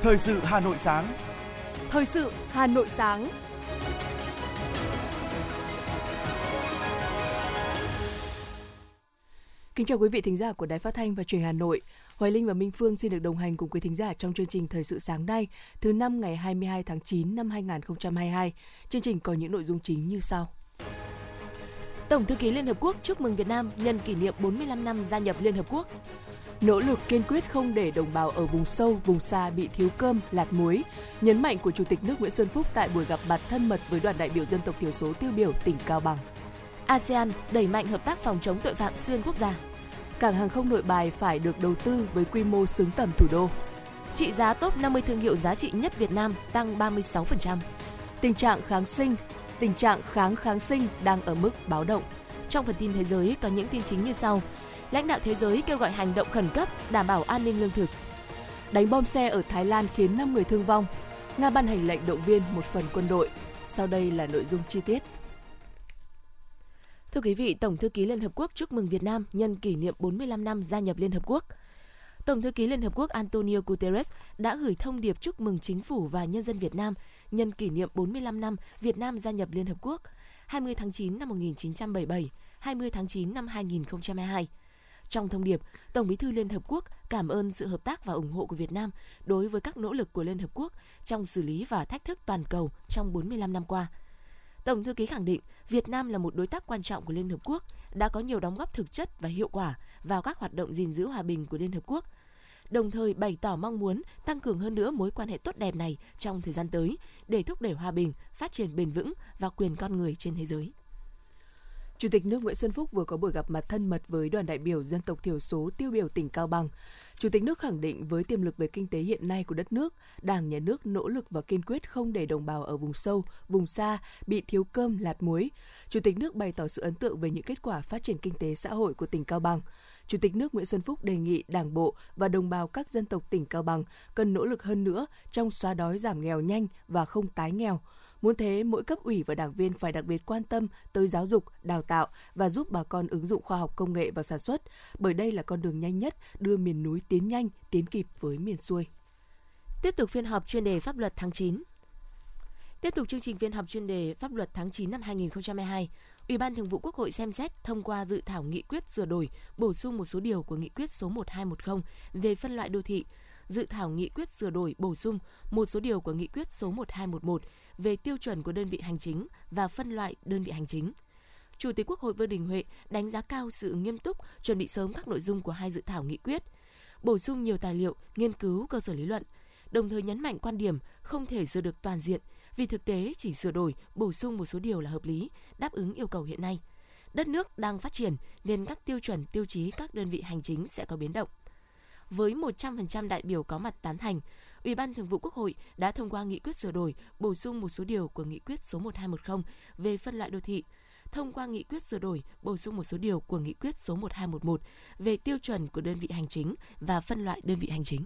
Thời sự Hà Nội sáng. Thời sự Hà Nội sáng. Kính chào quý vị thính giả của Đài Phát thanh và Truyền hình Hà Nội. Hoài Linh và Minh Phương xin được đồng hành cùng quý thính giả trong chương trình Thời sự sáng nay, thứ năm ngày 22 tháng 9 năm 2022. Chương trình có những nội dung chính như sau. Tổng thư ký Liên Hợp Quốc chúc mừng Việt Nam nhân kỷ niệm 45 năm gia nhập Liên Hợp Quốc. Nỗ lực kiên quyết không để đồng bào ở vùng sâu, vùng xa bị thiếu cơm, lạt muối. Nhấn mạnh của Chủ tịch nước Nguyễn Xuân Phúc tại buổi gặp mặt thân mật với đoàn đại biểu dân tộc thiểu số tiêu biểu tỉnh Cao Bằng. ASEAN đẩy mạnh hợp tác phòng chống tội phạm xuyên quốc gia. Cảng hàng không nội bài phải được đầu tư với quy mô xứng tầm thủ đô. Trị giá top 50 thương hiệu giá trị nhất Việt Nam tăng 36%. Tình trạng kháng sinh, tình trạng kháng kháng sinh đang ở mức báo động. Trong phần tin thế giới có những tin chính như sau. Lãnh đạo thế giới kêu gọi hành động khẩn cấp đảm bảo an ninh lương thực. Đánh bom xe ở Thái Lan khiến 5 người thương vong. Nga ban hành lệnh động viên một phần quân đội. Sau đây là nội dung chi tiết. Thưa quý vị, Tổng thư ký Liên Hợp Quốc chúc mừng Việt Nam nhân kỷ niệm 45 năm gia nhập Liên Hợp Quốc. Tổng thư ký Liên Hợp Quốc Antonio Guterres đã gửi thông điệp chúc mừng chính phủ và nhân dân Việt Nam nhân kỷ niệm 45 năm Việt Nam gia nhập Liên Hợp Quốc 20 tháng 9 năm 1977, 20 tháng 9 năm 2022. Trong thông điệp, Tổng Bí thư Liên Hợp Quốc cảm ơn sự hợp tác và ủng hộ của Việt Nam đối với các nỗ lực của Liên Hợp Quốc trong xử lý và thách thức toàn cầu trong 45 năm qua. Tổng thư ký khẳng định Việt Nam là một đối tác quan trọng của Liên Hợp Quốc, đã có nhiều đóng góp thực chất và hiệu quả vào các hoạt động gìn giữ hòa bình của Liên Hợp Quốc, đồng thời bày tỏ mong muốn tăng cường hơn nữa mối quan hệ tốt đẹp này trong thời gian tới để thúc đẩy hòa bình, phát triển bền vững và quyền con người trên thế giới. Chủ tịch nước Nguyễn Xuân Phúc vừa có buổi gặp mặt thân mật với đoàn đại biểu dân tộc thiểu số tiêu biểu tỉnh Cao Bằng. Chủ tịch nước khẳng định với tiềm lực về kinh tế hiện nay của đất nước, Đảng, Nhà nước nỗ lực và kiên quyết không để đồng bào ở vùng sâu, vùng xa bị thiếu cơm, lạt muối. Chủ tịch nước bày tỏ sự ấn tượng về những kết quả phát triển kinh tế xã hội của tỉnh Cao Bằng. Chủ tịch nước Nguyễn Xuân Phúc đề nghị Đảng bộ và đồng bào các dân tộc tỉnh Cao Bằng cần nỗ lực hơn nữa trong xóa đói giảm nghèo nhanh và không tái nghèo. Muốn thế, mỗi cấp ủy và đảng viên phải đặc biệt quan tâm tới giáo dục, đào tạo và giúp bà con ứng dụng khoa học công nghệ vào sản xuất, bởi đây là con đường nhanh nhất đưa miền núi tiến nhanh, tiến kịp với miền xuôi. Tiếp tục phiên họp chuyên đề pháp luật tháng 9. Tiếp tục chương trình phiên họp chuyên đề pháp luật tháng 9 năm 2022, Ủy ban Thường vụ Quốc hội xem xét thông qua dự thảo nghị quyết sửa đổi, bổ sung một số điều của nghị quyết số 1210 về phân loại đô thị, dự thảo nghị quyết sửa đổi, bổ sung một số điều của nghị quyết số 1211 về tiêu chuẩn của đơn vị hành chính và phân loại đơn vị hành chính. Chủ tịch Quốc hội Vương Đình Huệ đánh giá cao sự nghiêm túc, chuẩn bị sớm các nội dung của hai dự thảo nghị quyết, bổ sung nhiều tài liệu, nghiên cứu cơ sở lý luận, đồng thời nhấn mạnh quan điểm không thể sửa được toàn diện vì thực tế chỉ sửa đổi, bổ sung một số điều là hợp lý, đáp ứng yêu cầu hiện nay. Đất nước đang phát triển nên các tiêu chuẩn tiêu chí các đơn vị hành chính sẽ có biến động. Với 100% đại biểu có mặt tán thành, Ủy ban Thường vụ Quốc hội đã thông qua nghị quyết sửa đổi, bổ sung một số điều của nghị quyết số 1210 về phân loại đô thị, thông qua nghị quyết sửa đổi, bổ sung một số điều của nghị quyết số 1211 về tiêu chuẩn của đơn vị hành chính và phân loại đơn vị hành chính.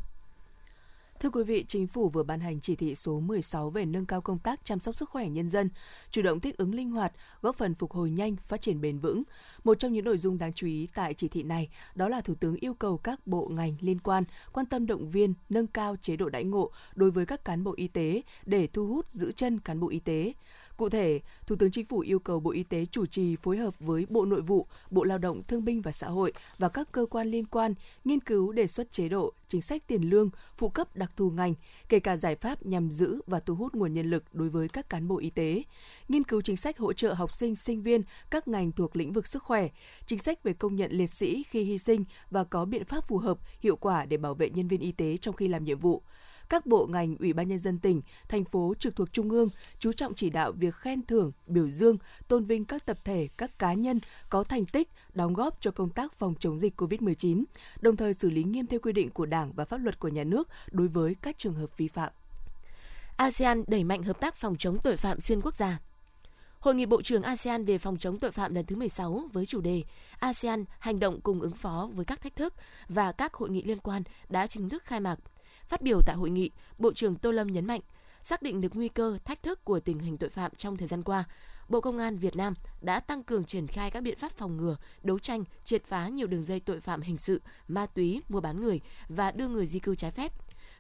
Thưa quý vị, Chính phủ vừa ban hành chỉ thị số 16 về nâng cao công tác chăm sóc sức khỏe nhân dân, chủ động thích ứng linh hoạt, góp phần phục hồi nhanh, phát triển bền vững. Một trong những nội dung đáng chú ý tại chỉ thị này đó là Thủ tướng yêu cầu các bộ ngành liên quan quan tâm động viên, nâng cao chế độ đãi ngộ đối với các cán bộ y tế để thu hút giữ chân cán bộ y tế. Cụ thể, Thủ tướng Chính phủ yêu cầu Bộ Y tế chủ trì phối hợp với Bộ Nội vụ, Bộ Lao động Thương binh và Xã hội và các cơ quan liên quan nghiên cứu đề xuất chế độ, chính sách tiền lương, phụ cấp đặc thù ngành, kể cả giải pháp nhằm giữ và thu hút nguồn nhân lực đối với các cán bộ y tế, nghiên cứu chính sách hỗ trợ học sinh, sinh viên các ngành thuộc lĩnh vực sức khỏe, chính sách về công nhận liệt sĩ khi hy sinh và có biện pháp phù hợp, hiệu quả để bảo vệ nhân viên y tế trong khi làm nhiệm vụ các bộ ngành, ủy ban nhân dân tỉnh, thành phố trực thuộc trung ương chú trọng chỉ đạo việc khen thưởng, biểu dương, tôn vinh các tập thể, các cá nhân có thành tích đóng góp cho công tác phòng chống dịch COVID-19, đồng thời xử lý nghiêm theo quy định của Đảng và pháp luật của nhà nước đối với các trường hợp vi phạm. ASEAN đẩy mạnh hợp tác phòng chống tội phạm xuyên quốc gia. Hội nghị Bộ trưởng ASEAN về phòng chống tội phạm lần thứ 16 với chủ đề ASEAN hành động cùng ứng phó với các thách thức và các hội nghị liên quan đã chính thức khai mạc. Phát biểu tại hội nghị, Bộ trưởng Tô Lâm nhấn mạnh, xác định được nguy cơ, thách thức của tình hình tội phạm trong thời gian qua, Bộ Công an Việt Nam đã tăng cường triển khai các biện pháp phòng ngừa, đấu tranh, triệt phá nhiều đường dây tội phạm hình sự, ma túy, mua bán người và đưa người di cư trái phép.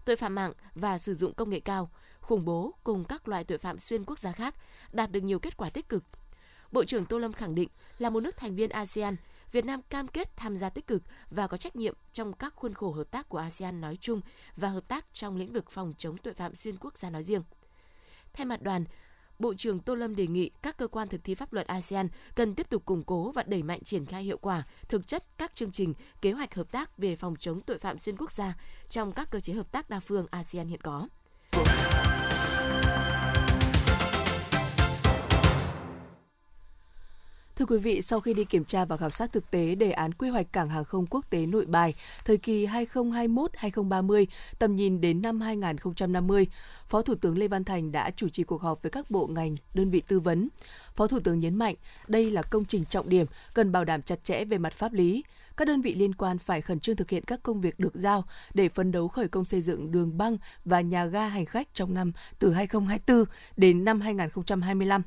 tội phạm mạng và sử dụng công nghệ cao, khủng bố cùng các loại tội phạm xuyên quốc gia khác đạt được nhiều kết quả tích cực. Bộ trưởng Tô Lâm khẳng định là một nước thành viên ASEAN, Việt Nam cam kết tham gia tích cực và có trách nhiệm trong các khuôn khổ hợp tác của ASEAN nói chung và hợp tác trong lĩnh vực phòng chống tội phạm xuyên quốc gia nói riêng. Thay mặt đoàn, Bộ trưởng Tô Lâm đề nghị các cơ quan thực thi pháp luật ASEAN cần tiếp tục củng cố và đẩy mạnh triển khai hiệu quả, thực chất các chương trình, kế hoạch hợp tác về phòng chống tội phạm xuyên quốc gia trong các cơ chế hợp tác đa phương ASEAN hiện có. Thưa quý vị, sau khi đi kiểm tra và khảo sát thực tế đề án quy hoạch cảng hàng không quốc tế Nội Bài thời kỳ 2021-2030, tầm nhìn đến năm 2050, Phó Thủ tướng Lê Văn Thành đã chủ trì cuộc họp với các bộ ngành, đơn vị tư vấn. Phó Thủ tướng nhấn mạnh, đây là công trình trọng điểm, cần bảo đảm chặt chẽ về mặt pháp lý. Các đơn vị liên quan phải khẩn trương thực hiện các công việc được giao để phấn đấu khởi công xây dựng đường băng và nhà ga hành khách trong năm từ 2024 đến năm 2025.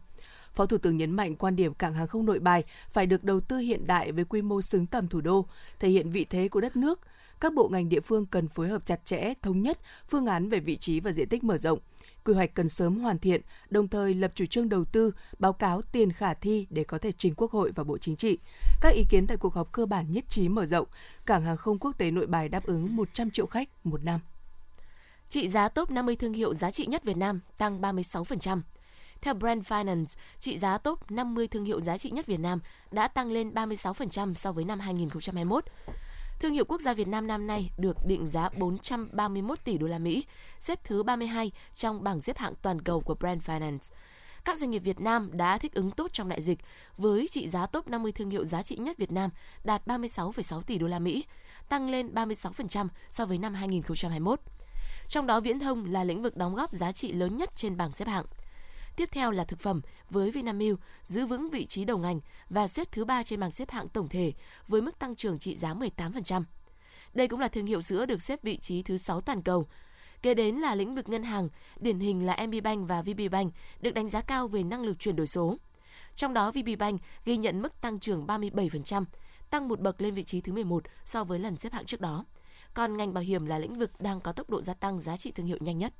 Phó Thủ tướng nhấn mạnh quan điểm cảng hàng không nội bài phải được đầu tư hiện đại với quy mô xứng tầm thủ đô, thể hiện vị thế của đất nước. Các bộ ngành địa phương cần phối hợp chặt chẽ, thống nhất phương án về vị trí và diện tích mở rộng. Quy hoạch cần sớm hoàn thiện, đồng thời lập chủ trương đầu tư, báo cáo tiền khả thi để có thể trình Quốc hội và Bộ Chính trị. Các ý kiến tại cuộc họp cơ bản nhất trí mở rộng, cảng hàng không quốc tế nội bài đáp ứng 100 triệu khách một năm. Trị giá top 50 thương hiệu giá trị nhất Việt Nam tăng 36%. Theo Brand Finance, trị giá top 50 thương hiệu giá trị nhất Việt Nam đã tăng lên 36% so với năm 2021. Thương hiệu quốc gia Việt Nam năm nay được định giá 431 tỷ đô la Mỹ, xếp thứ 32 trong bảng xếp hạng toàn cầu của Brand Finance. Các doanh nghiệp Việt Nam đã thích ứng tốt trong đại dịch với trị giá top 50 thương hiệu giá trị nhất Việt Nam đạt 36,6 tỷ đô la Mỹ, tăng lên 36% so với năm 2021. Trong đó viễn thông là lĩnh vực đóng góp giá trị lớn nhất trên bảng xếp hạng. Tiếp theo là thực phẩm với Vinamilk giữ vững vị trí đầu ngành và xếp thứ ba trên bảng xếp hạng tổng thể với mức tăng trưởng trị giá 18%. Đây cũng là thương hiệu sữa được xếp vị trí thứ 6 toàn cầu. Kế đến là lĩnh vực ngân hàng, điển hình là MBBank và VPBank được đánh giá cao về năng lực chuyển đổi số. Trong đó VPBank ghi nhận mức tăng trưởng 37%, tăng một bậc lên vị trí thứ 11 so với lần xếp hạng trước đó. Còn ngành bảo hiểm là lĩnh vực đang có tốc độ gia tăng giá trị thương hiệu nhanh nhất.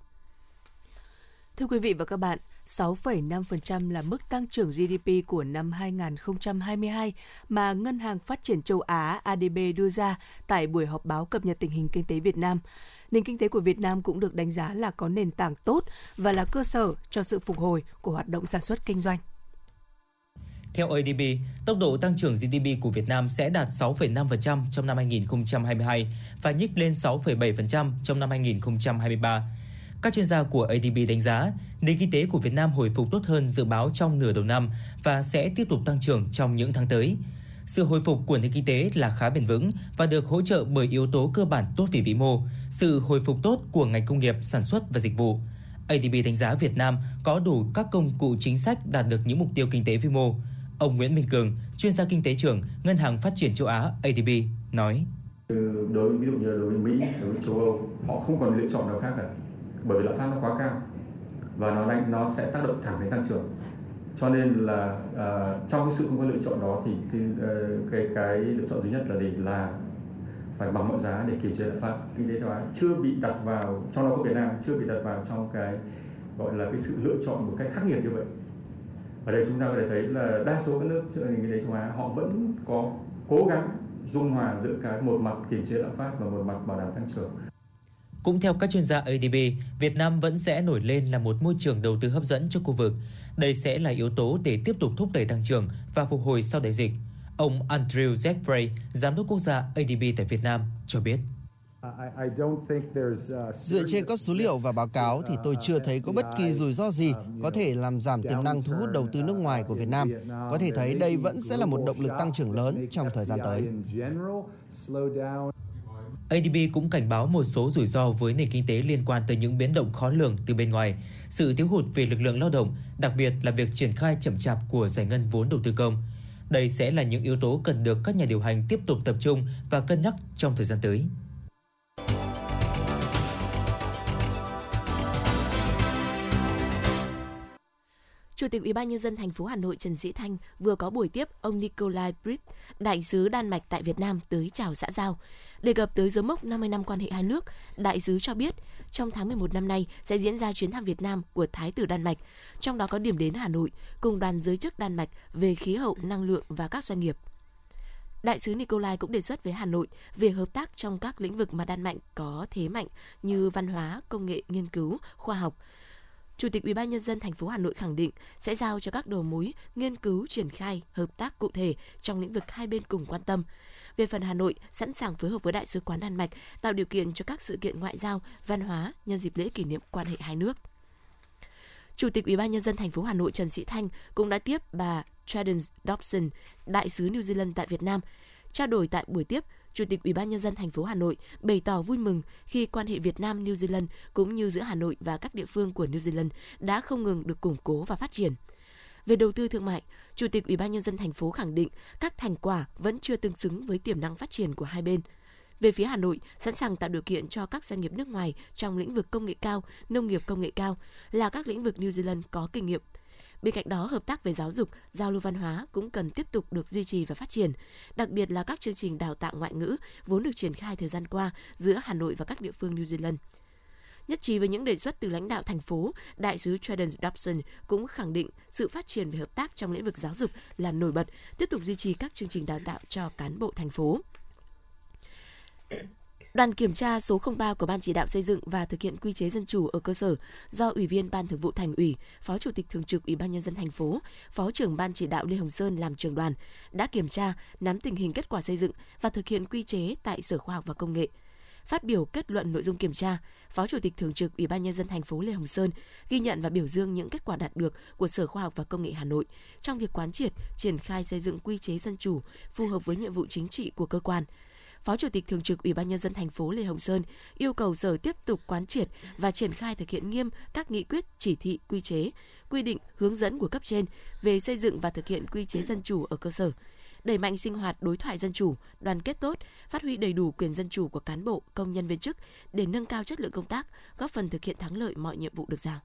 Thưa quý vị và các bạn, 6,5% là mức tăng trưởng GDP của năm 2022 mà Ngân hàng Phát triển châu Á ADB đưa ra tại buổi họp báo cập nhật tình hình kinh tế Việt Nam. Nền kinh tế của Việt Nam cũng được đánh giá là có nền tảng tốt và là cơ sở cho sự phục hồi của hoạt động sản xuất kinh doanh. Theo ADB, tốc độ tăng trưởng GDP của Việt Nam sẽ đạt 6,5% trong năm 2022 và nhích lên 6,7% trong năm 2023 các chuyên gia của ADB đánh giá, nền kinh tế của Việt Nam hồi phục tốt hơn dự báo trong nửa đầu năm và sẽ tiếp tục tăng trưởng trong những tháng tới. Sự hồi phục của nền kinh tế là khá bền vững và được hỗ trợ bởi yếu tố cơ bản tốt về vĩ mô, sự hồi phục tốt của ngành công nghiệp, sản xuất và dịch vụ. ADB đánh giá Việt Nam có đủ các công cụ chính sách đạt được những mục tiêu kinh tế vĩ mô. Ông Nguyễn Minh Cường, chuyên gia kinh tế trưởng Ngân hàng Phát triển châu Á ADB nói: Đối với ví dụ như là đối với Mỹ, đối với châu Âu, họ không còn lựa chọn nào khác cả bởi vì lạm phát nó quá cao. Và nó đánh nó sẽ tác động thẳng đến tăng trưởng. Cho nên là uh, trong cái sự không có lựa chọn đó thì cái uh, cái cái lựa chọn duy nhất là gì? Là phải bằng mọi giá để kiềm chế lạm phát. Kinh tế châu Á chưa bị đặt vào trong đó có Việt Nam chưa bị đặt vào trong cái gọi là cái sự lựa chọn một cách khắc nghiệt như vậy. Ở đây chúng ta có thể thấy là đa số các nước nền kinh tế châu Á họ vẫn có cố gắng dung hòa giữa cái một mặt kiềm chế lạm phát và một mặt bảo đảm tăng trưởng cũng theo các chuyên gia ADB, Việt Nam vẫn sẽ nổi lên là một môi trường đầu tư hấp dẫn cho khu vực. Đây sẽ là yếu tố để tiếp tục thúc đẩy tăng trưởng và phục hồi sau đại dịch. Ông Andrew Jeffrey, giám đốc quốc gia ADB tại Việt Nam, cho biết. Dựa trên các số liệu và báo cáo thì tôi chưa thấy có bất kỳ rủi ro gì có thể làm giảm tiềm năng thu hút đầu tư nước ngoài của Việt Nam. Có thể thấy đây vẫn sẽ là một động lực tăng trưởng lớn trong thời gian tới. ADB cũng cảnh báo một số rủi ro với nền kinh tế liên quan tới những biến động khó lường từ bên ngoài, sự thiếu hụt về lực lượng lao động, đặc biệt là việc triển khai chậm chạp của giải ngân vốn đầu tư công. Đây sẽ là những yếu tố cần được các nhà điều hành tiếp tục tập trung và cân nhắc trong thời gian tới. Chủ tịch Ủy ban nhân dân thành phố Hà Nội Trần Sĩ Thanh vừa có buổi tiếp ông Nikolai Brit, đại sứ Đan Mạch tại Việt Nam tới chào xã giao. Đề cập tới dấu mốc 50 năm quan hệ hai nước, đại sứ cho biết trong tháng 11 năm nay sẽ diễn ra chuyến thăm Việt Nam của Thái tử Đan Mạch, trong đó có điểm đến Hà Nội cùng đoàn giới chức Đan Mạch về khí hậu, năng lượng và các doanh nghiệp. Đại sứ Nikolai cũng đề xuất với Hà Nội về hợp tác trong các lĩnh vực mà Đan Mạch có thế mạnh như văn hóa, công nghệ, nghiên cứu, khoa học. Chủ tịch UBND thành phố Hà Nội khẳng định sẽ giao cho các đầu mối nghiên cứu triển khai hợp tác cụ thể trong lĩnh vực hai bên cùng quan tâm. Về phần Hà Nội, sẵn sàng phối hợp với Đại sứ quán Đan Mạch tạo điều kiện cho các sự kiện ngoại giao, văn hóa nhân dịp lễ kỷ niệm quan hệ hai nước. Chủ tịch Ủy ban nhân dân thành phố Hà Nội Trần Sĩ Thanh cũng đã tiếp bà Tradens Dobson, đại sứ New Zealand tại Việt Nam. Trao đổi tại buổi tiếp, Chủ tịch Ủy ban nhân dân thành phố Hà Nội bày tỏ vui mừng khi quan hệ Việt Nam New Zealand cũng như giữa Hà Nội và các địa phương của New Zealand đã không ngừng được củng cố và phát triển. Về đầu tư thương mại, Chủ tịch Ủy ban nhân dân thành phố khẳng định các thành quả vẫn chưa tương xứng với tiềm năng phát triển của hai bên. Về phía Hà Nội, sẵn sàng tạo điều kiện cho các doanh nghiệp nước ngoài trong lĩnh vực công nghệ cao, nông nghiệp công nghệ cao là các lĩnh vực New Zealand có kinh nghiệm. Bên cạnh đó, hợp tác về giáo dục, giao lưu văn hóa cũng cần tiếp tục được duy trì và phát triển, đặc biệt là các chương trình đào tạo ngoại ngữ vốn được triển khai thời gian qua giữa Hà Nội và các địa phương New Zealand. Nhất trí với những đề xuất từ lãnh đạo thành phố, đại sứ Jordan Dobson cũng khẳng định sự phát triển về hợp tác trong lĩnh vực giáo dục là nổi bật, tiếp tục duy trì các chương trình đào tạo cho cán bộ thành phố. Đoàn kiểm tra số 03 của Ban chỉ đạo xây dựng và thực hiện quy chế dân chủ ở cơ sở do Ủy viên Ban Thường vụ Thành ủy, Phó Chủ tịch Thường trực Ủy ban nhân dân thành phố, Phó trưởng Ban chỉ đạo Lê Hồng Sơn làm trưởng đoàn đã kiểm tra, nắm tình hình kết quả xây dựng và thực hiện quy chế tại Sở Khoa học và Công nghệ. Phát biểu kết luận nội dung kiểm tra, Phó Chủ tịch Thường trực Ủy ban nhân dân thành phố Lê Hồng Sơn ghi nhận và biểu dương những kết quả đạt được của Sở Khoa học và Công nghệ Hà Nội trong việc quán triệt, triển khai xây dựng quy chế dân chủ phù hợp với nhiệm vụ chính trị của cơ quan Phó Chủ tịch Thường trực Ủy ban nhân dân thành phố Lê Hồng Sơn yêu cầu Sở tiếp tục quán triệt và triển khai thực hiện nghiêm các nghị quyết, chỉ thị, quy chế, quy định, hướng dẫn của cấp trên về xây dựng và thực hiện quy chế dân chủ ở cơ sở đẩy mạnh sinh hoạt đối thoại dân chủ, đoàn kết tốt, phát huy đầy đủ quyền dân chủ của cán bộ, công nhân viên chức để nâng cao chất lượng công tác, góp phần thực hiện thắng lợi mọi nhiệm vụ được giao.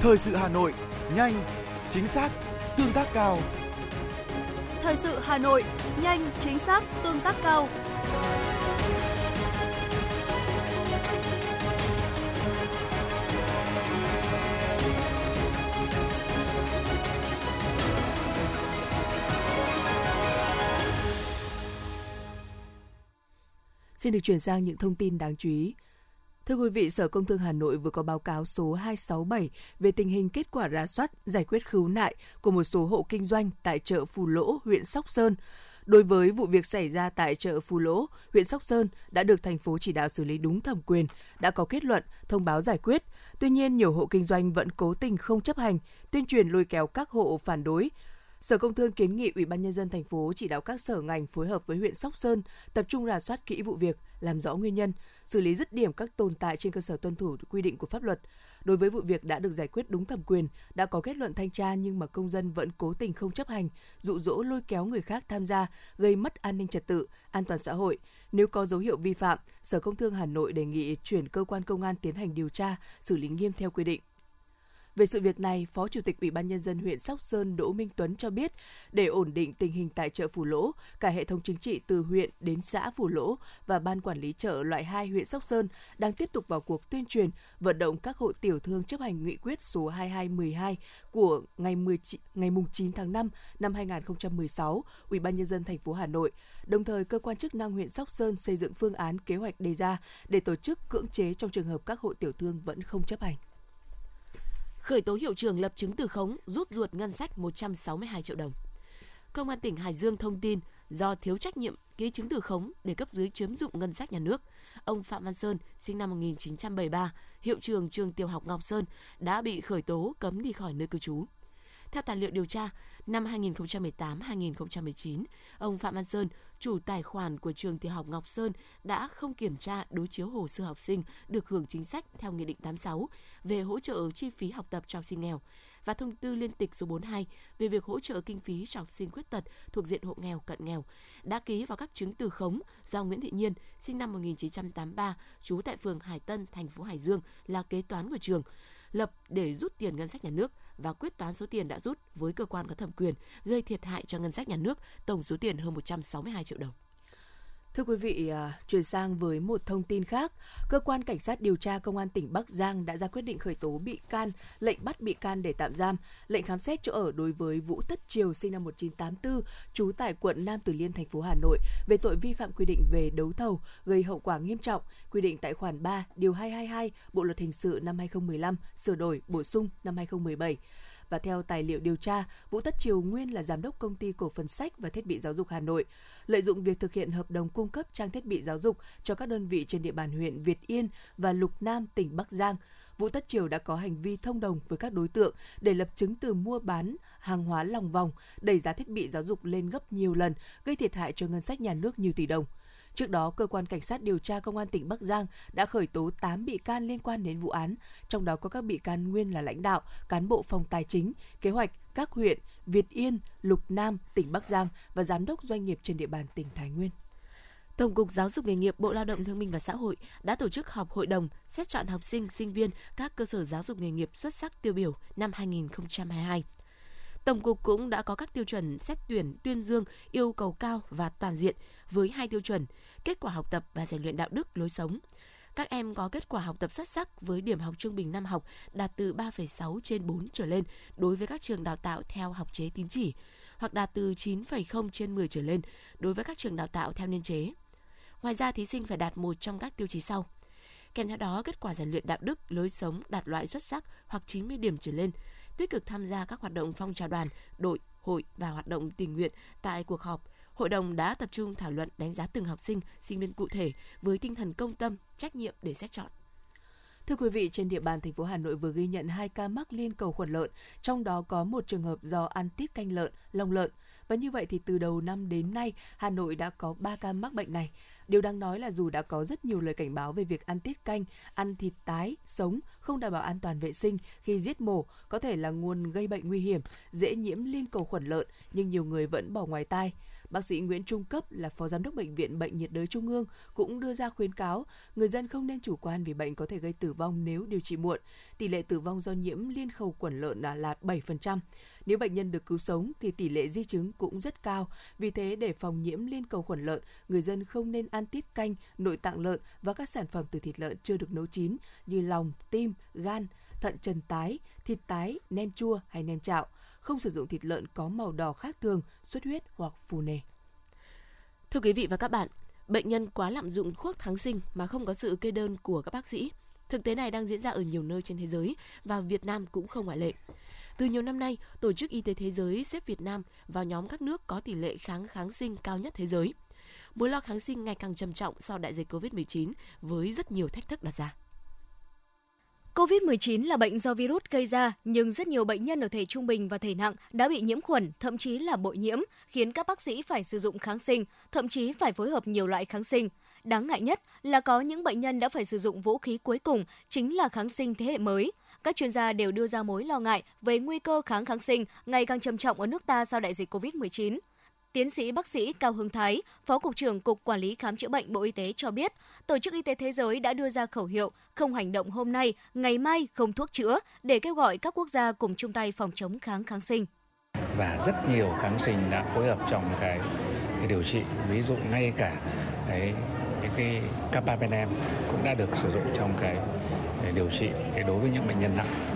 Thời sự Hà Nội, nhanh, chính xác, tương tác cao. Thời sự Hà Nội, nhanh, chính xác, tương tác cao. Xin được chuyển sang những thông tin đáng chú ý. Thưa quý vị, Sở Công Thương Hà Nội vừa có báo cáo số 267 về tình hình kết quả rà soát giải quyết khiếu nại của một số hộ kinh doanh tại chợ Phù Lỗ, huyện Sóc Sơn. Đối với vụ việc xảy ra tại chợ Phù Lỗ, huyện Sóc Sơn đã được thành phố chỉ đạo xử lý đúng thẩm quyền, đã có kết luận, thông báo giải quyết. Tuy nhiên, nhiều hộ kinh doanh vẫn cố tình không chấp hành, tuyên truyền lôi kéo các hộ phản đối, Sở Công Thương kiến nghị Ủy ban nhân dân thành phố chỉ đạo các sở ngành phối hợp với huyện Sóc Sơn tập trung rà soát kỹ vụ việc, làm rõ nguyên nhân, xử lý dứt điểm các tồn tại trên cơ sở tuân thủ quy định của pháp luật. Đối với vụ việc đã được giải quyết đúng thẩm quyền, đã có kết luận thanh tra nhưng mà công dân vẫn cố tình không chấp hành, dụ dỗ lôi kéo người khác tham gia, gây mất an ninh trật tự, an toàn xã hội. Nếu có dấu hiệu vi phạm, Sở Công Thương Hà Nội đề nghị chuyển cơ quan công an tiến hành điều tra, xử lý nghiêm theo quy định. Về sự việc này, Phó Chủ tịch Ủy ban nhân dân huyện Sóc Sơn Đỗ Minh Tuấn cho biết, để ổn định tình hình tại chợ Phủ Lỗ, cả hệ thống chính trị từ huyện đến xã Phủ Lỗ và ban quản lý chợ loại 2 huyện Sóc Sơn đang tiếp tục vào cuộc tuyên truyền, vận động các hộ tiểu thương chấp hành nghị quyết số 2212 của ngày 10 ngày 9 tháng 5 năm 2016, Ủy ban nhân dân thành phố Hà Nội. Đồng thời, cơ quan chức năng huyện Sóc Sơn xây dựng phương án kế hoạch đề ra để tổ chức cưỡng chế trong trường hợp các hộ tiểu thương vẫn không chấp hành khởi tố hiệu trưởng lập chứng từ khống rút ruột ngân sách 162 triệu đồng. Công an tỉnh Hải Dương thông tin do thiếu trách nhiệm ký chứng từ khống để cấp dưới chiếm dụng ngân sách nhà nước, ông Phạm Văn Sơn, sinh năm 1973, hiệu trưởng trường tiểu học Ngọc Sơn đã bị khởi tố cấm đi khỏi nơi cư trú. Theo tài liệu điều tra, năm 2018-2019, ông Phạm Văn Sơn, chủ tài khoản của trường tiểu học Ngọc Sơn đã không kiểm tra đối chiếu hồ sơ học sinh được hưởng chính sách theo Nghị định 86 về hỗ trợ chi phí học tập cho học sinh nghèo và thông tư liên tịch số 42 về việc hỗ trợ kinh phí cho học sinh khuyết tật thuộc diện hộ nghèo cận nghèo đã ký vào các chứng từ khống do Nguyễn Thị Nhiên, sinh năm 1983, trú tại phường Hải Tân, thành phố Hải Dương là kế toán của trường lập để rút tiền ngân sách nhà nước và quyết toán số tiền đã rút với cơ quan có thẩm quyền, gây thiệt hại cho ngân sách nhà nước tổng số tiền hơn 162 triệu đồng. Thưa quý vị, à, chuyển sang với một thông tin khác, cơ quan cảnh sát điều tra công an tỉnh Bắc Giang đã ra quyết định khởi tố bị can, lệnh bắt bị can để tạm giam, lệnh khám xét chỗ ở đối với Vũ Tất Triều sinh năm 1984, trú tại quận Nam Từ Liêm thành phố Hà Nội về tội vi phạm quy định về đấu thầu gây hậu quả nghiêm trọng, quy định tại khoản 3 điều 222 Bộ luật hình sự năm 2015 sửa đổi bổ sung năm 2017 và theo tài liệu điều tra, Vũ Tất Triều nguyên là giám đốc công ty cổ phần sách và thiết bị giáo dục Hà Nội, lợi dụng việc thực hiện hợp đồng cung cấp trang thiết bị giáo dục cho các đơn vị trên địa bàn huyện Việt Yên và Lục Nam, tỉnh Bắc Giang. Vũ Tất Triều đã có hành vi thông đồng với các đối tượng để lập chứng từ mua bán hàng hóa lòng vòng, đẩy giá thiết bị giáo dục lên gấp nhiều lần, gây thiệt hại cho ngân sách nhà nước nhiều tỷ đồng. Trước đó, cơ quan cảnh sát điều tra công an tỉnh Bắc Giang đã khởi tố 8 bị can liên quan đến vụ án, trong đó có các bị can nguyên là lãnh đạo, cán bộ phòng tài chính, kế hoạch các huyện Việt Yên, Lục Nam, tỉnh Bắc Giang và giám đốc doanh nghiệp trên địa bàn tỉnh Thái Nguyên. Tổng cục Giáo dục nghề nghiệp Bộ Lao động Thương binh và Xã hội đã tổ chức họp hội đồng xét chọn học sinh, sinh viên các cơ sở giáo dục nghề nghiệp xuất sắc tiêu biểu năm 2022. Tổng cục cũng đã có các tiêu chuẩn xét tuyển tuyên dương yêu cầu cao và toàn diện với hai tiêu chuẩn: kết quả học tập và rèn luyện đạo đức lối sống. Các em có kết quả học tập xuất sắc với điểm học trung bình năm học đạt từ 3,6 trên 4 trở lên đối với các trường đào tạo theo học chế tín chỉ hoặc đạt từ 9,0 trên 10 trở lên đối với các trường đào tạo theo niên chế. Ngoài ra thí sinh phải đạt một trong các tiêu chí sau. Kèm theo đó, kết quả rèn luyện đạo đức, lối sống đạt loại xuất sắc hoặc 90 điểm trở lên, tích cực tham gia các hoạt động phong trào đoàn, đội, hội và hoạt động tình nguyện tại cuộc họp. Hội đồng đã tập trung thảo luận đánh giá từng học sinh, sinh viên cụ thể với tinh thần công tâm, trách nhiệm để xét chọn. Thưa quý vị, trên địa bàn thành phố Hà Nội vừa ghi nhận 2 ca mắc liên cầu khuẩn lợn, trong đó có một trường hợp do ăn tiết canh lợn, lông lợn. Và như vậy thì từ đầu năm đến nay, Hà Nội đã có 3 ca mắc bệnh này. Điều đáng nói là dù đã có rất nhiều lời cảnh báo về việc ăn tiết canh, ăn thịt tái, sống, không đảm bảo an toàn vệ sinh khi giết mổ, có thể là nguồn gây bệnh nguy hiểm, dễ nhiễm liên cầu khuẩn lợn, nhưng nhiều người vẫn bỏ ngoài tai. Bác sĩ Nguyễn Trung Cấp là Phó Giám đốc Bệnh viện Bệnh nhiệt đới Trung ương cũng đưa ra khuyến cáo người dân không nên chủ quan vì bệnh có thể gây tử vong nếu điều trị muộn. Tỷ lệ tử vong do nhiễm liên khẩu khuẩn lợn là, là 7%. Nếu bệnh nhân được cứu sống thì tỷ lệ di chứng cũng rất cao. Vì thế để phòng nhiễm liên cầu khuẩn lợn, người dân không nên ăn tiết canh, nội tạng lợn và các sản phẩm từ thịt lợn chưa được nấu chín như lòng, tim, gan, thận trần tái, thịt tái, nem chua hay nem chạo không sử dụng thịt lợn có màu đỏ khác thường, xuất huyết hoặc phù nề. Thưa quý vị và các bạn, bệnh nhân quá lạm dụng thuốc kháng sinh mà không có sự kê đơn của các bác sĩ. Thực tế này đang diễn ra ở nhiều nơi trên thế giới và Việt Nam cũng không ngoại lệ. Từ nhiều năm nay, Tổ chức Y tế Thế giới xếp Việt Nam vào nhóm các nước có tỷ lệ kháng kháng sinh cao nhất thế giới. Mối lo kháng sinh ngày càng trầm trọng sau đại dịch COVID-19 với rất nhiều thách thức đặt ra. COVID-19 là bệnh do virus gây ra, nhưng rất nhiều bệnh nhân ở thể trung bình và thể nặng đã bị nhiễm khuẩn, thậm chí là bội nhiễm, khiến các bác sĩ phải sử dụng kháng sinh, thậm chí phải phối hợp nhiều loại kháng sinh. Đáng ngại nhất là có những bệnh nhân đã phải sử dụng vũ khí cuối cùng, chính là kháng sinh thế hệ mới. Các chuyên gia đều đưa ra mối lo ngại về nguy cơ kháng kháng sinh ngày càng trầm trọng ở nước ta sau đại dịch COVID-19. Tiến sĩ bác sĩ Cao Hưng Thái, Phó Cục trưởng Cục Quản lý Khám chữa bệnh Bộ Y tế cho biết, Tổ chức Y tế Thế giới đã đưa ra khẩu hiệu không hành động hôm nay, ngày mai không thuốc chữa để kêu gọi các quốc gia cùng chung tay phòng chống kháng kháng sinh. Và rất nhiều kháng sinh đã phối hợp trong cái, cái điều trị, ví dụ ngay cả cái cái, cái carbapenem cũng đã được sử dụng trong cái điều trị để đối với những bệnh nhân nặng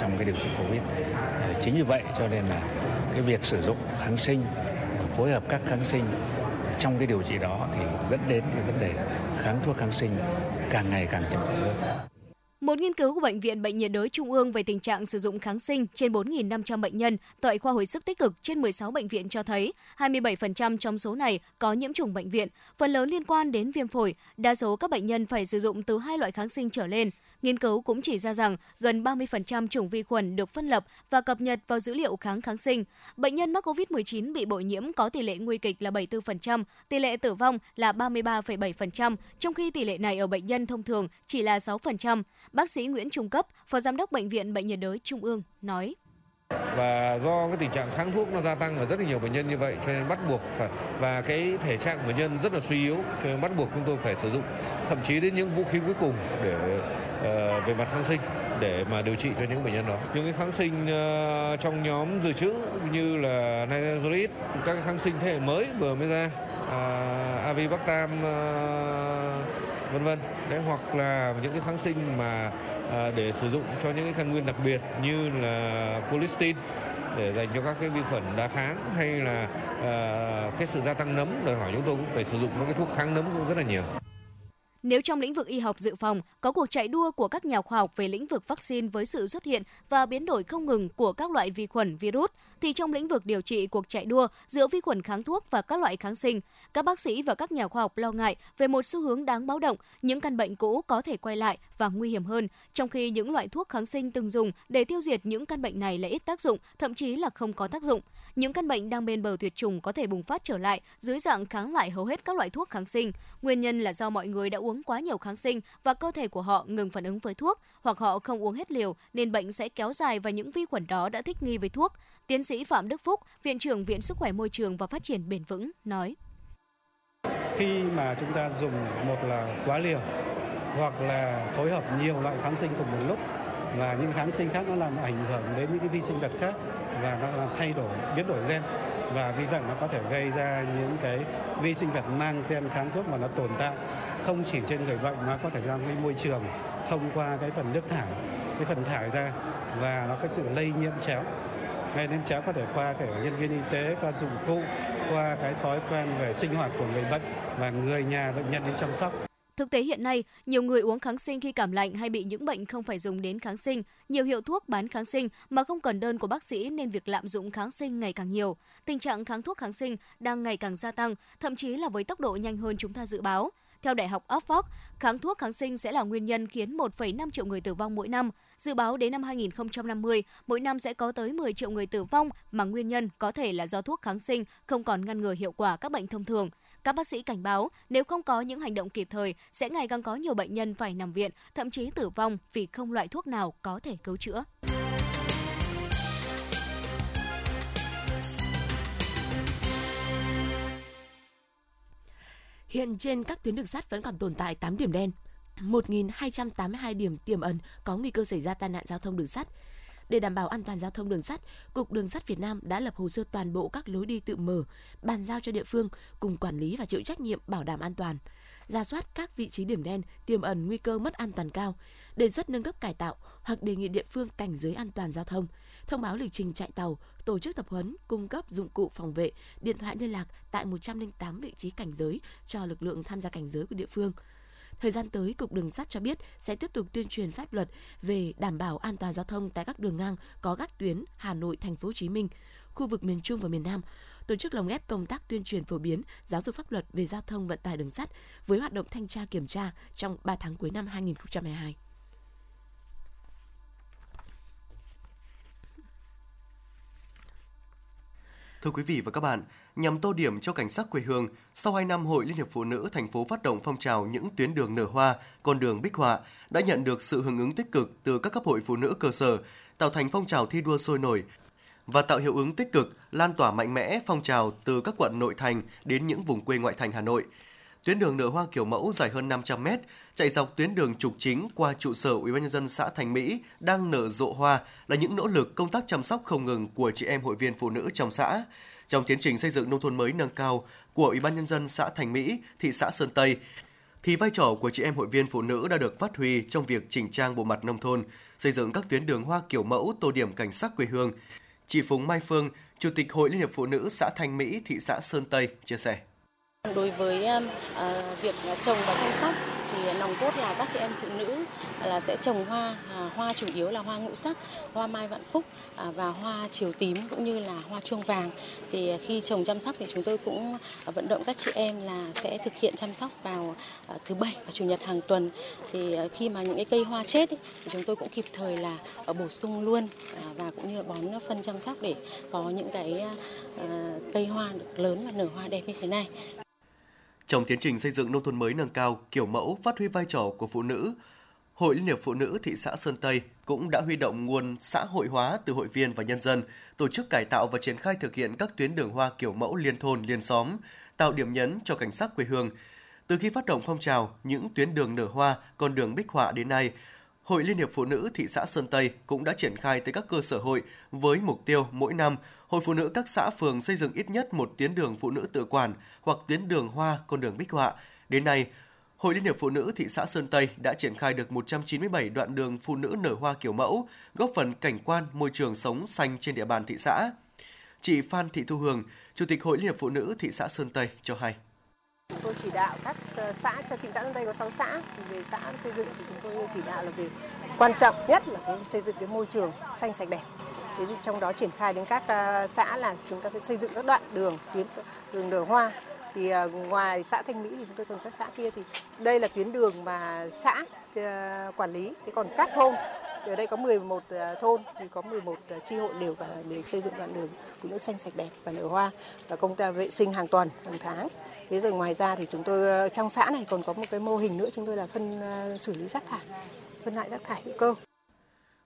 trong cái điều trị covid chính vì vậy cho nên là cái việc sử dụng kháng sinh phối hợp các kháng sinh trong cái điều trị đó thì dẫn đến cái vấn đề kháng thuốc kháng sinh càng ngày càng chậm hơn. Một nghiên cứu của Bệnh viện Bệnh nhiệt đới Trung ương về tình trạng sử dụng kháng sinh trên 4.500 bệnh nhân tại khoa hồi sức tích cực trên 16 bệnh viện cho thấy 27% trong số này có nhiễm trùng bệnh viện, phần lớn liên quan đến viêm phổi. Đa số các bệnh nhân phải sử dụng từ hai loại kháng sinh trở lên. Nghiên cứu cũng chỉ ra rằng gần 30% chủng vi khuẩn được phân lập và cập nhật vào dữ liệu kháng kháng sinh. Bệnh nhân mắc COVID-19 bị bội nhiễm có tỷ lệ nguy kịch là 74%, tỷ lệ tử vong là 33,7%, trong khi tỷ lệ này ở bệnh nhân thông thường chỉ là 6%. Bác sĩ Nguyễn Trung Cấp, Phó Giám đốc Bệnh viện Bệnh nhiệt đới Trung ương, nói và do cái tình trạng kháng thuốc nó gia tăng ở rất là nhiều bệnh nhân như vậy cho nên bắt buộc phải và cái thể trạng của bệnh nhân rất là suy yếu cho nên bắt buộc chúng tôi phải sử dụng thậm chí đến những vũ khí cuối cùng để uh, về mặt kháng sinh để mà điều trị cho những bệnh nhân đó. Những cái kháng sinh uh, trong nhóm dự trữ như là nitazolit các kháng sinh thế hệ mới vừa mới ra uh, avibactam uh, vân vân đấy hoặc là những cái kháng sinh mà à, để sử dụng cho những cái căn nguyên đặc biệt như là colistin để dành cho các cái vi khuẩn đa kháng hay là à, cái sự gia tăng nấm đòi hỏi chúng tôi cũng phải sử dụng các cái thuốc kháng nấm cũng rất là nhiều. Nếu trong lĩnh vực y học dự phòng có cuộc chạy đua của các nhà khoa học về lĩnh vực vaccine với sự xuất hiện và biến đổi không ngừng của các loại vi khuẩn virus, thì trong lĩnh vực điều trị cuộc chạy đua giữa vi khuẩn kháng thuốc và các loại kháng sinh, các bác sĩ và các nhà khoa học lo ngại về một xu hướng đáng báo động, những căn bệnh cũ có thể quay lại và nguy hiểm hơn, trong khi những loại thuốc kháng sinh từng dùng để tiêu diệt những căn bệnh này lại ít tác dụng, thậm chí là không có tác dụng. Những căn bệnh đang bên bờ tuyệt chủng có thể bùng phát trở lại dưới dạng kháng lại hầu hết các loại thuốc kháng sinh. Nguyên nhân là do mọi người đã uống quá nhiều kháng sinh và cơ thể của họ ngừng phản ứng với thuốc, hoặc họ không uống hết liều nên bệnh sẽ kéo dài và những vi khuẩn đó đã thích nghi với thuốc. Tiến sĩ Phạm Đức Phúc, Viện trưởng Viện Sức khỏe Môi trường và Phát triển Bền vững, nói. Khi mà chúng ta dùng một là quá liều hoặc là phối hợp nhiều loại kháng sinh cùng một lúc và những kháng sinh khác nó làm ảnh hưởng đến những cái vi sinh vật khác và nó làm thay đổi, biến đổi gen. Và vì vậy nó có thể gây ra những cái vi sinh vật mang gen kháng thuốc mà nó tồn tại. Không chỉ trên người bệnh mà có thể ra cái môi trường thông qua cái phần nước thải, cái phần thải ra. Và nó có sự lây nhiễm chéo. Ngay đến chéo có thể qua cái nhân viên y tế qua dụng cụ, qua cái thói quen về sinh hoạt của người bệnh và người nhà bệnh nhân đến chăm sóc. Thực tế hiện nay, nhiều người uống kháng sinh khi cảm lạnh hay bị những bệnh không phải dùng đến kháng sinh. Nhiều hiệu thuốc bán kháng sinh mà không cần đơn của bác sĩ nên việc lạm dụng kháng sinh ngày càng nhiều. Tình trạng kháng thuốc kháng sinh đang ngày càng gia tăng, thậm chí là với tốc độ nhanh hơn chúng ta dự báo. Theo Đại học Oxford, kháng thuốc kháng sinh sẽ là nguyên nhân khiến 1,5 triệu người tử vong mỗi năm. Dự báo đến năm 2050, mỗi năm sẽ có tới 10 triệu người tử vong mà nguyên nhân có thể là do thuốc kháng sinh không còn ngăn ngừa hiệu quả các bệnh thông thường. Các bác sĩ cảnh báo nếu không có những hành động kịp thời, sẽ ngày càng có nhiều bệnh nhân phải nằm viện, thậm chí tử vong vì không loại thuốc nào có thể cứu chữa. Hiện trên các tuyến đường sắt vẫn còn tồn tại 8 điểm đen, 1.282 điểm tiềm ẩn có nguy cơ xảy ra tai nạn giao thông đường sắt. Để đảm bảo an toàn giao thông đường sắt, Cục Đường sắt Việt Nam đã lập hồ sơ toàn bộ các lối đi tự mở, bàn giao cho địa phương cùng quản lý và chịu trách nhiệm bảo đảm an toàn. Ra soát các vị trí điểm đen tiềm ẩn nguy cơ mất an toàn cao, đề xuất nâng cấp cải tạo hoặc đề nghị địa phương cảnh giới an toàn giao thông, thông báo lịch trình chạy tàu, tổ chức tập huấn, cung cấp dụng cụ phòng vệ, điện thoại liên lạc tại 108 vị trí cảnh giới cho lực lượng tham gia cảnh giới của địa phương – Thời gian tới, Cục Đường sắt cho biết sẽ tiếp tục tuyên truyền pháp luật về đảm bảo an toàn giao thông tại các đường ngang có các tuyến Hà Nội, Thành phố Hồ Chí Minh, khu vực miền Trung và miền Nam, tổ chức lồng ghép công tác tuyên truyền phổ biến giáo dục pháp luật về giao thông vận tải đường sắt với hoạt động thanh tra kiểm tra trong 3 tháng cuối năm 2022. Thưa quý vị và các bạn, nhằm tô điểm cho cảnh sắc quê hương, sau 2 năm Hội Liên hiệp Phụ nữ thành phố phát động phong trào những tuyến đường nở hoa, con đường bích họa đã nhận được sự hưởng ứng tích cực từ các cấp hội phụ nữ cơ sở, tạo thành phong trào thi đua sôi nổi và tạo hiệu ứng tích cực, lan tỏa mạnh mẽ phong trào từ các quận nội thành đến những vùng quê ngoại thành Hà Nội. Tuyến đường nở hoa kiểu mẫu dài hơn 500 m, chạy dọc tuyến đường trục chính qua trụ sở Ủy ban nhân dân xã Thành Mỹ đang nở rộ hoa là những nỗ lực công tác chăm sóc không ngừng của chị em hội viên phụ nữ trong xã. Trong tiến trình xây dựng nông thôn mới nâng cao của Ủy ban nhân dân xã Thành Mỹ, thị xã Sơn Tây, thì vai trò của chị em hội viên phụ nữ đã được phát huy trong việc chỉnh trang bộ mặt nông thôn, xây dựng các tuyến đường hoa kiểu mẫu tô điểm cảnh sắc quê hương. Chị Phùng Mai Phương, Chủ tịch Hội Liên hiệp Phụ nữ xã Thành Mỹ, thị xã Sơn Tây chia sẻ. Đối với uh, việc trồng và chăm sóc nòng cốt là các chị em phụ nữ là sẽ trồng hoa, à, hoa chủ yếu là hoa ngũ sắc, hoa mai vạn phúc à, và hoa chiều tím cũng như là hoa chuông vàng. Thì à, khi trồng chăm sóc thì chúng tôi cũng à, vận động các chị em là sẽ thực hiện chăm sóc vào à, thứ bảy và chủ nhật hàng tuần. Thì khi mà những cái cây hoa chết ấy, thì chúng tôi cũng kịp thời là bổ sung luôn và cũng như bón phân chăm sóc để có những cái cây hoa được lớn và nở hoa đẹp như thế này. Trong tiến trình xây dựng nông thôn mới nâng cao, kiểu mẫu phát huy vai trò của phụ nữ, Hội Liên hiệp Phụ nữ thị xã Sơn Tây cũng đã huy động nguồn xã hội hóa từ hội viên và nhân dân, tổ chức cải tạo và triển khai thực hiện các tuyến đường hoa kiểu mẫu liên thôn, liên xóm, tạo điểm nhấn cho cảnh sắc quê hương. Từ khi phát động phong trào, những tuyến đường nở hoa, con đường bích họa đến nay, Hội Liên hiệp Phụ nữ thị xã Sơn Tây cũng đã triển khai tới các cơ sở hội với mục tiêu mỗi năm Hội Phụ nữ các xã phường xây dựng ít nhất một tuyến đường phụ nữ tự quản hoặc tuyến đường hoa con đường bích họa. Đến nay, Hội Liên hiệp Phụ nữ thị xã Sơn Tây đã triển khai được 197 đoạn đường phụ nữ nở hoa kiểu mẫu, góp phần cảnh quan môi trường sống xanh trên địa bàn thị xã. Chị Phan Thị Thu Hường, Chủ tịch Hội Liên hiệp Phụ nữ thị xã Sơn Tây cho hay. Chúng tôi chỉ đạo các ờ, xã, cho thị xã Sơn Tây có 6 xã. Thì về xã xây dựng thì chúng tôi chỉ đạo là về quan trọng nhất là cái xây dựng cái môi trường xanh, sạch, đẹp. Thế trong đó triển khai đến các ờ, xã là chúng ta phải xây dựng các đoạn đường tuyến, đường nở hoa. Thì ờ, ngoài xã Thanh Mỹ thì chúng tôi còn các xã kia. Thì đây là tuyến đường mà xã quản lý. Thế còn các thôn ở đây có 11 à, thôn thì có 11 chi à, hội đều và đều xây dựng đoạn đường phụ nữ xanh sạch đẹp và nở hoa và công tác vệ sinh hàng tuần hàng tháng thế rồi ngoài ra thì chúng tôi ờ, trong xã này còn có một cái mô hình nữa chúng tôi là phân ờ, xử lý rác thải phân loại rác thải hữu cơ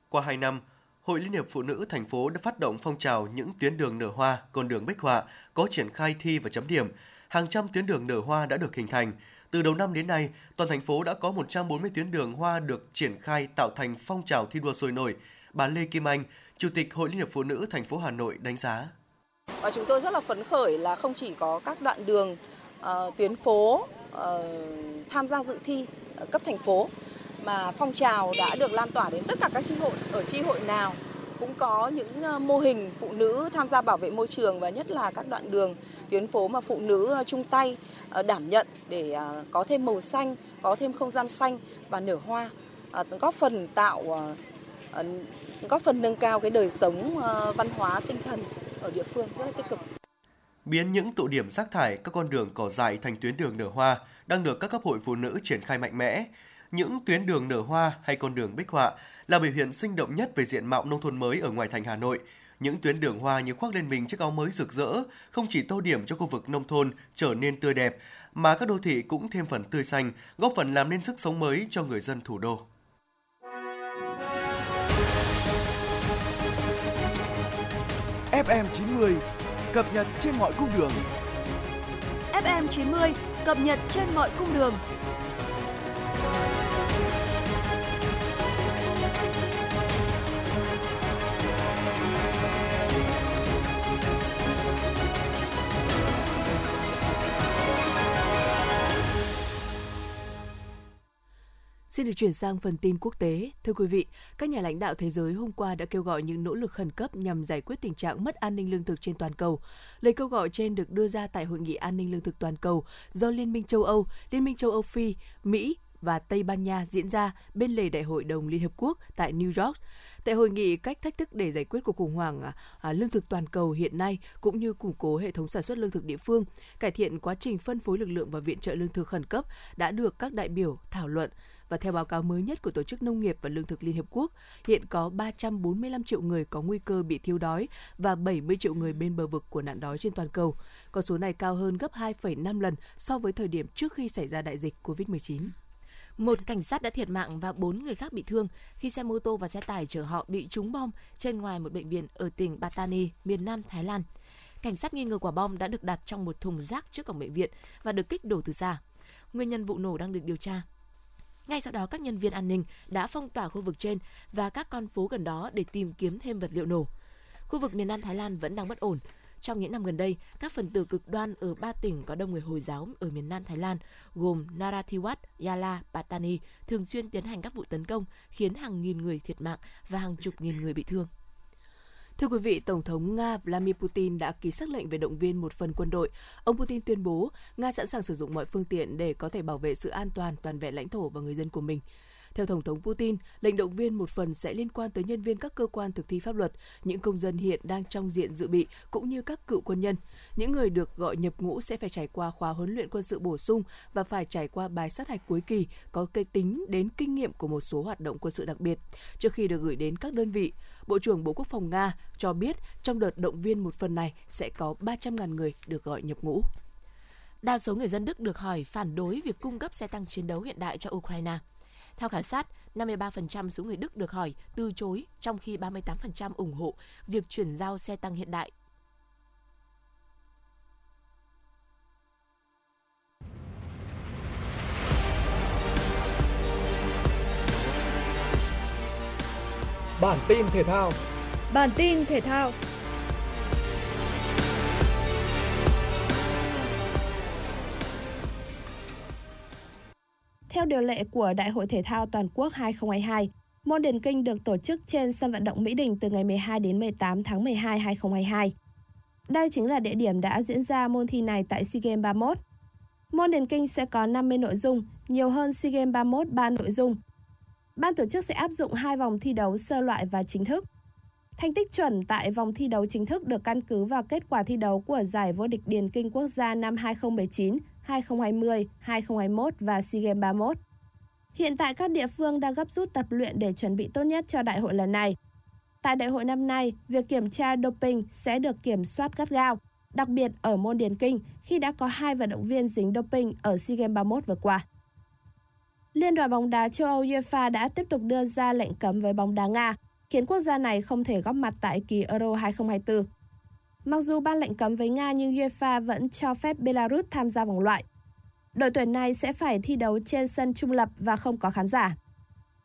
qua 2 năm Hội Liên hiệp Phụ nữ thành phố đã phát động phong trào những tuyến đường nở hoa, con đường bích họa có triển khai thi và chấm điểm. Hàng trăm tuyến đường nở hoa đã được hình thành, từ đầu năm đến nay, toàn thành phố đã có 140 tuyến đường hoa được triển khai tạo thành phong trào thi đua sôi nổi. Bà Lê Kim Anh, Chủ tịch Hội Liên hiệp Phụ nữ thành phố Hà Nội đánh giá. Và chúng tôi rất là phấn khởi là không chỉ có các đoạn đường uh, tuyến phố uh, tham gia dự thi uh, cấp thành phố mà phong trào đã được lan tỏa đến tất cả các chi hội ở chi hội nào cũng có những ờ, mô hình phụ nữ tham gia bảo vệ môi trường và nhất là các đoạn đường tuyến phố mà phụ nữ ờ, chung tay ờ, đảm nhận để có thêm màu xanh, có thêm không gian xanh và nở hoa, góp phần tạo góp phần nâng cao cái đời sống văn hóa tinh thần ở địa phương rất là tích cực. Biến những tụ điểm rác thải các con đường cỏ dại thành tuyến đường nở hoa đang được các cấp hội phụ nữ triển khai mạnh mẽ. Những tuyến đường nở hoa hay con đường bích họa là biểu hiện sinh động nhất về diện mạo nông thôn mới ở ngoài thành Hà Nội. Những tuyến đường hoa như khoác lên mình chiếc áo mới rực rỡ, không chỉ tô điểm cho khu vực nông thôn trở nên tươi đẹp, mà các đô thị cũng thêm phần tươi xanh, góp phần làm nên sức sống mới cho người dân thủ đô. FM 90 cập nhật trên mọi cung đường. FM 90 cập nhật trên mọi cung đường. Xin được chuyển sang phần tin quốc tế. Thưa quý vị, các nhà lãnh đạo thế giới hôm qua đã kêu gọi những nỗ lực khẩn cấp nhằm giải quyết tình trạng mất an ninh lương thực trên toàn cầu. Lời kêu gọi trên được đưa ra tại Hội nghị an ninh lương thực toàn cầu do Liên minh châu Âu, Liên minh châu Âu Phi, Mỹ và Tây Ban Nha diễn ra bên lề Đại hội đồng Liên Hợp Quốc tại New York. Tại hội nghị, cách thách thức để giải quyết cuộc khủng hoảng à, à, lương thực toàn cầu hiện nay cũng như củng cố hệ thống sản xuất lương thực địa phương, cải thiện quá trình phân phối lực lượng và viện trợ lương thực khẩn cấp đã được các đại biểu thảo luận và theo báo cáo mới nhất của Tổ chức Nông nghiệp và Lương thực Liên Hợp Quốc, hiện có 345 triệu người có nguy cơ bị thiếu đói và 70 triệu người bên bờ vực của nạn đói trên toàn cầu. Con số này cao hơn gấp 2,5 lần so với thời điểm trước khi xảy ra đại dịch COVID-19. Một cảnh sát đã thiệt mạng và bốn người khác bị thương khi xe mô tô và xe tải chở họ bị trúng bom trên ngoài một bệnh viện ở tỉnh Pattani, miền Nam Thái Lan. Cảnh sát nghi ngờ quả bom đã được đặt trong một thùng rác trước cổng bệnh viện và được kích đổ từ xa. Nguyên nhân vụ nổ đang được điều tra. Ngay sau đó, các nhân viên an ninh đã phong tỏa khu vực trên và các con phố gần đó để tìm kiếm thêm vật liệu nổ. Khu vực miền Nam Thái Lan vẫn đang bất ổn. Trong những năm gần đây, các phần tử cực đoan ở ba tỉnh có đông người Hồi giáo ở miền Nam Thái Lan gồm Narathiwat, Yala, Pattani thường xuyên tiến hành các vụ tấn công khiến hàng nghìn người thiệt mạng và hàng chục nghìn người bị thương. Thưa quý vị, Tổng thống Nga Vladimir Putin đã ký xác lệnh về động viên một phần quân đội. Ông Putin tuyên bố Nga sẵn sàng sử dụng mọi phương tiện để có thể bảo vệ sự an toàn, toàn vẹn lãnh thổ và người dân của mình. Theo Tổng thống Putin, lệnh động viên một phần sẽ liên quan tới nhân viên các cơ quan thực thi pháp luật, những công dân hiện đang trong diện dự bị cũng như các cựu quân nhân. Những người được gọi nhập ngũ sẽ phải trải qua khóa huấn luyện quân sự bổ sung và phải trải qua bài sát hạch cuối kỳ có cây tính đến kinh nghiệm của một số hoạt động quân sự đặc biệt trước khi được gửi đến các đơn vị. Bộ trưởng Bộ Quốc phòng Nga cho biết trong đợt động viên một phần này sẽ có 300.000 người được gọi nhập ngũ. Đa số người dân Đức được hỏi phản đối việc cung cấp xe tăng chiến đấu hiện đại cho Ukraine. Theo khảo sát, 53% số người Đức được hỏi từ chối, trong khi 38% ủng hộ việc chuyển giao xe tăng hiện đại. Bản tin thể thao. Bản tin thể thao Theo điều lệ của Đại hội Thể thao Toàn quốc 2022, môn điền kinh được tổ chức trên sân vận động Mỹ Đình từ ngày 12 đến 18 tháng 12 2022. Đây chính là địa điểm đã diễn ra môn thi này tại SEA Games 31. Môn điền kinh sẽ có 50 nội dung, nhiều hơn SEA Games 31 3 nội dung. Ban tổ chức sẽ áp dụng hai vòng thi đấu sơ loại và chính thức. Thành tích chuẩn tại vòng thi đấu chính thức được căn cứ vào kết quả thi đấu của giải vô địch điền kinh quốc gia năm 2019 2020, 2021 và SEA Games 31. Hiện tại các địa phương đang gấp rút tập luyện để chuẩn bị tốt nhất cho đại hội lần này. Tại đại hội năm nay, việc kiểm tra doping sẽ được kiểm soát gắt gao, đặc biệt ở môn điền kinh khi đã có hai vận động viên dính doping ở SEA Games 31 vừa qua. Liên đoàn bóng đá châu Âu UEFA đã tiếp tục đưa ra lệnh cấm với bóng đá Nga, khiến quốc gia này không thể góp mặt tại kỳ Euro 2024. Mặc dù ban lệnh cấm với Nga nhưng UEFA vẫn cho phép Belarus tham gia vòng loại. Đội tuyển này sẽ phải thi đấu trên sân trung lập và không có khán giả.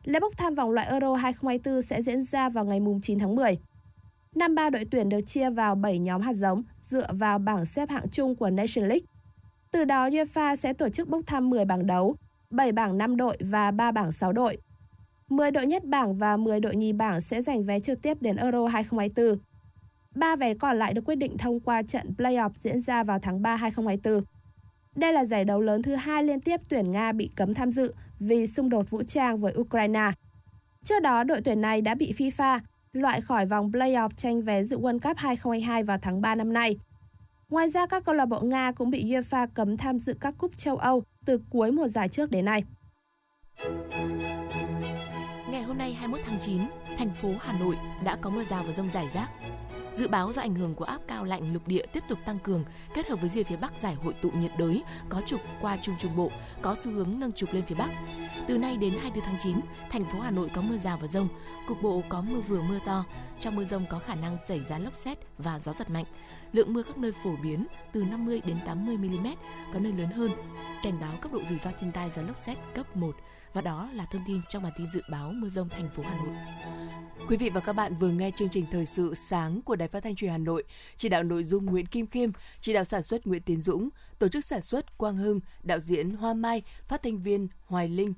Lễ bốc thăm vòng loại Euro 2024 sẽ diễn ra vào ngày 9 tháng 10. Năm ba đội tuyển được chia vào 7 nhóm hạt giống dựa vào bảng xếp hạng chung của Nation League. Từ đó UEFA sẽ tổ chức bốc thăm 10 bảng đấu, 7 bảng 5 đội và 3 bảng 6 đội. 10 đội nhất bảng và 10 đội nhì bảng sẽ giành vé trực tiếp đến Euro 2024. Ba vé còn lại được quyết định thông qua trận playoff diễn ra vào tháng 3 2024. Đây là giải đấu lớn thứ hai liên tiếp tuyển Nga bị cấm tham dự vì xung đột vũ trang với Ukraine. Trước đó, đội tuyển này đã bị FIFA loại khỏi vòng playoff tranh vé dự World Cup 2022 vào tháng 3 năm nay. Ngoài ra, các câu lạc bộ Nga cũng bị UEFA cấm tham dự các cúp châu Âu từ cuối mùa giải trước đến nay. Ngày hôm nay 21 tháng 9, thành phố Hà Nội đã có mưa rào và rông rải rác. Dự báo do ảnh hưởng của áp cao lạnh lục địa tiếp tục tăng cường, kết hợp với rìa phía Bắc giải hội tụ nhiệt đới có trục qua Trung Trung Bộ, có xu hướng nâng trục lên phía Bắc. Từ nay đến 24 tháng 9, thành phố Hà Nội có mưa rào và rông, cục bộ có mưa vừa mưa to. Trong mưa rông có khả năng xảy ra lốc xét và gió giật mạnh. Lượng mưa các nơi phổ biến từ 50 đến 80 mm, có nơi lớn hơn. Cảnh báo cấp độ rủi ro thiên tai do lốc xét cấp 1 và đó là thông tin trong bản tin dự báo mưa rông thành phố Hà Nội. Quý vị và các bạn vừa nghe chương trình thời sự sáng của Đài Phát thanh Truyền hình Hà Nội, chỉ đạo nội dung Nguyễn Kim Khiêm, chỉ đạo sản xuất Nguyễn Tiến Dũng, tổ chức sản xuất Quang Hưng, đạo diễn Hoa Mai, phát thanh viên Hoài Linh,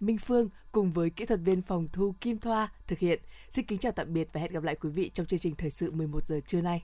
Minh Phương cùng với kỹ thuật viên phòng thu Kim Thoa thực hiện. Xin kính chào tạm biệt và hẹn gặp lại quý vị trong chương trình thời sự 11 giờ trưa nay.